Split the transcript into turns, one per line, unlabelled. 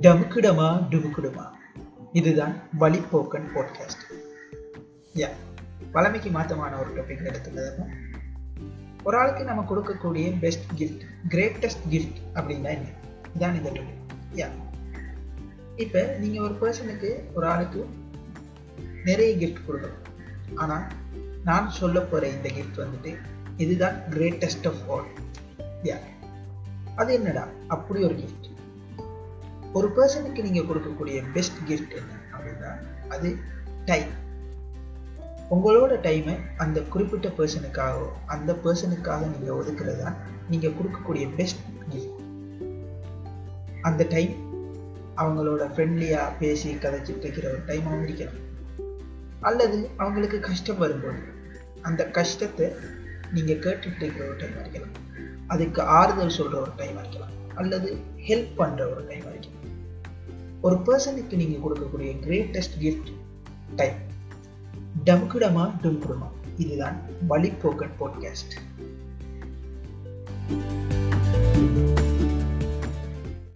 டமுக்குடமா டுமுக்குடுமா இதுதான் வழிப்போக்கன் பாட்காஸ்ட் யா வளமைக்கு மாற்றமான ஒரு டாபிக் எடுத்துள்ளதுமா ஒரு ஆளுக்கு நம்ம கொடுக்கக்கூடிய பெஸ்ட் கிஃப்ட் கிரேட்டஸ்ட் கிஃப்ட் அப்படின்னா என்ன? இதான் இந்த டாபிக் யா இப்போ நீங்கள் ஒரு பர்சனுக்கு ஒரு ஆளுக்கு நிறைய கிஃப்ட் கொடுக்கணும். ஆனால் நான் சொல்ல போகிற இந்த கிஃப்ட் வந்துட்டு இதுதான் கிரேட்டஸ்ட் ஆஃப் ஆல் யா அது என்னடா? அப்படி ஒரு கிஃப்ட் ஒரு பர்சனுக்கு நீங்கள் கொடுக்கக்கூடிய பெஸ்ட் கிஃப்ட் என்ன அப்படின்னா அது டைம் உங்களோட டைமை அந்த குறிப்பிட்ட பர்சனுக்காகவோ அந்த பர்சனுக்காக நீங்கள் ஒதுக்குறதா தான் நீங்கள் கொடுக்கக்கூடிய பெஸ்ட் கிஃப்ட் அந்த டைம் அவங்களோட ஃப்ரெண்ட்லியாக பேசி கதைச்சிட்டு இருக்கிற ஒரு டைமாக முடிக்கலாம். அல்லது அவங்களுக்கு கஷ்டம் வரும்போது அந்த கஷ்டத்தை நீங்கள் கேட்டுட்டு இருக்கிற ஒரு டைம் இருக்கலாம். அதுக்கு ஆறுதல் சொல்கிற ஒரு டைம் இருக்கலாம். அல்லது ஹெல்ப் பண்ணுற ஒரு டைம் இருக்கலாம். ஒரு பர்சனுக்கு நீங்கள் கொடுக்கக்கூடிய கிரேட்டஸ்ட் கிஃப்ட் டைம் டம்குடமா டும்குடமா. இதுதான் வழிப்போக்கன் பாட்காஸ்ட்